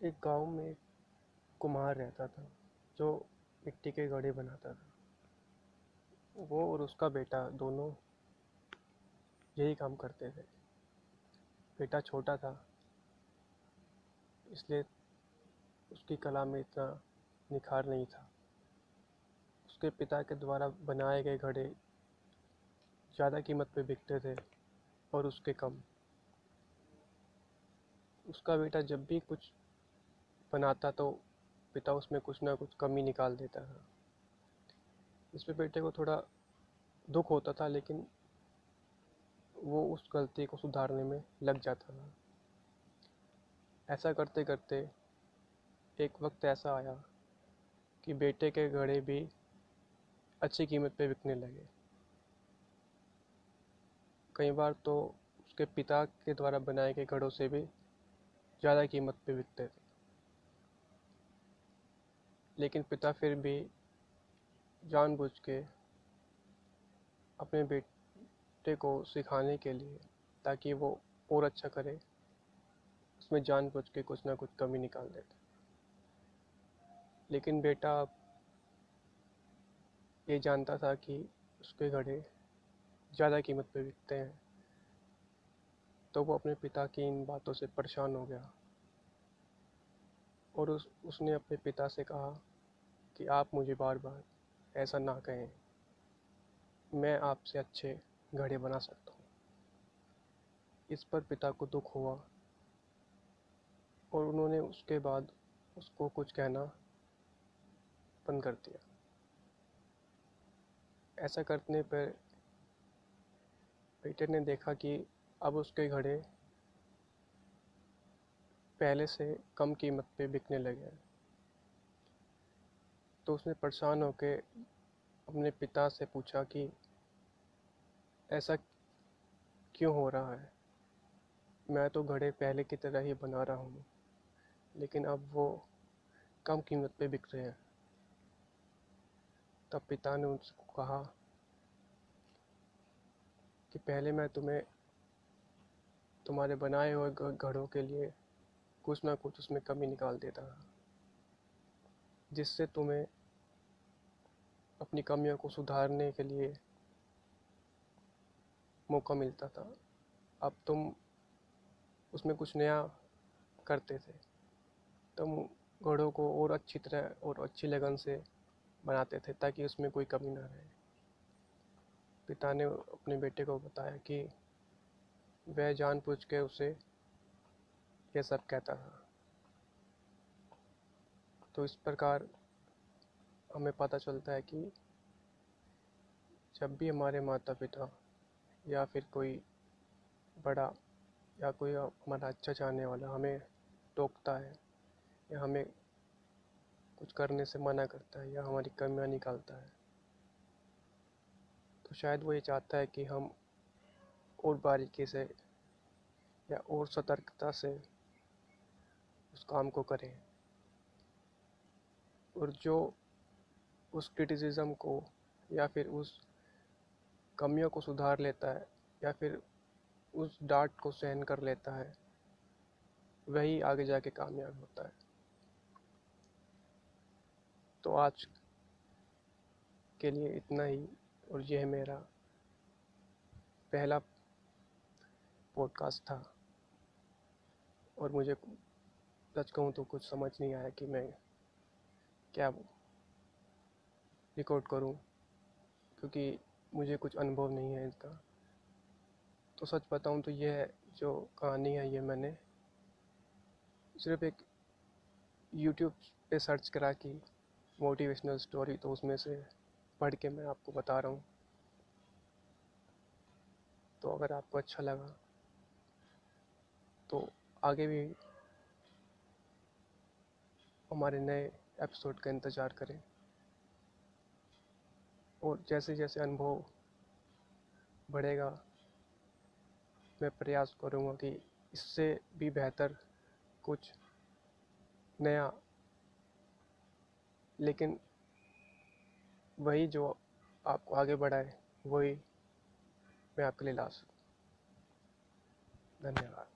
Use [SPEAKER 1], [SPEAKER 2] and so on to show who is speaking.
[SPEAKER 1] एक गाँव में एक कुम्हार रहता था, जो मिट्टी के घड़े बनाता था। वो और उसका बेटा दोनों यही काम करते थे। बेटा छोटा था, इसलिए उसकी कला में इतना निखार नहीं था। उसके पिता के द्वारा बनाए गए घड़े ज़्यादा कीमत पे बिकते थे और उसके कम। उसका बेटा जब भी कुछ बनाता तो पिता उसमें कुछ ना कुछ कमी निकाल देता था इस पे बेटे को थोड़ा दुख होता था, लेकिन वो उस गलती को सुधारने में लग जाता था ऐसा करते करते एक वक्त ऐसा आया कि बेटे के घड़े भी अच्छी कीमत पे बिकने लगे। कई बार तो उसके पिता के द्वारा बनाए गए घड़ों से भी ज़्यादा कीमत पे बिकते थे। लेकिन पिता फिर भी जानबूझ के अपने बेटे को सिखाने के लिए, ताकि वो और अच्छा करे, उसमें जानबूझ के कुछ ना कुछ कमी निकाल देते। लेकिन बेटा ये जानता था कि उसके घड़े ज़्यादा कीमत पे बिकते हैं तो वो अपने पिता की इन बातों से परेशान हो गया। और उस, उसने अपने पिता से कहा कि आप मुझे बार बार ऐसा ना कहें। मैं आपसे अच्छे घड़े बना सकता हूँ। इस पर पिता को दुख हुआ और उन्होंने उसके बाद उसको कुछ कहना बंद कर दिया। ऐसा करने पर बेटे ने देखा कि अब उसके घड़े पहले से कम कीमत पे बिकने लगे हैं। तो उसने परेशान होकर अपने पिता से पूछा कि, ऐसा क्यों हो रहा है? मैं तो घड़े पहले की तरह ही बना रहा हूँ, लेकिन अब वो कम कीमत पे बिक रहे हैं। तब पिता ने उसको कहा कि, पहले मैं तुम्हें, तुम्हारे बनाए हुए घड़ों के लिए कुछ ना कुछ उसमें कमी निकाल देता था जिससे तुम्हें अपनी कमियों को सुधारने के लिए मौका मिलता था। अब तुम उसमें कुछ नया करते थे, तुम घोड़ों को और अच्छी तरह और अच्छी लगन से बनाते थे ताकि उसमें कोई कमी ना रहे। पिता ने अपने बेटे को बताया कि वह जान पूछ के उसे यह सब कहता था। तो इस प्रकार हमें पता चलता है कि जब भी हमारे माता पिता या फिर कोई बड़ा या कोई हमारा अच्छा चाहने वाला हमें टोकता है या हमें कुछ करने से मना करता है या हमारी कमियाँ निकालता है तो शायद वो ये चाहता है कि हम और बारीकी से या और सतर्कता से उस काम को करें। और जो उस क्रिटिसिज्म को या फिर उस कमियों को सुधार लेता है या फिर उस डांट को सहन कर लेता है, वही आगे जाके कामयाब होता है। तो आज के लिए इतना ही, और यह मेरा पहला पॉडकास्ट था। और मुझे सच कहूँ तो कुछ समझ नहीं आया कि मैं क्या रिकॉर्ड करूँ, क्योंकि मुझे कुछ अनुभव नहीं है इसका। तो सच बताऊँ तो यह जो कहानी है ये मैंने सिर्फ़ एक यूट्यूब पे सर्च करा कि मोटिवेशनल स्टोरी तो उसमें से पढ़ के मैं आपको बता रहा हूँ। तो अगर आपको अच्छा लगा तो आगे भी हमारे नए एपिसोड का इंतज़ार करें। और जैसे जैसे अनुभव बढ़ेगा, मैं प्रयास करूँगा कि इससे भी बेहतर कुछ नया, लेकिन वही जो आपको आगे बढ़ाए, वही मैं आपके लिए ला सकूँ। धन्यवाद।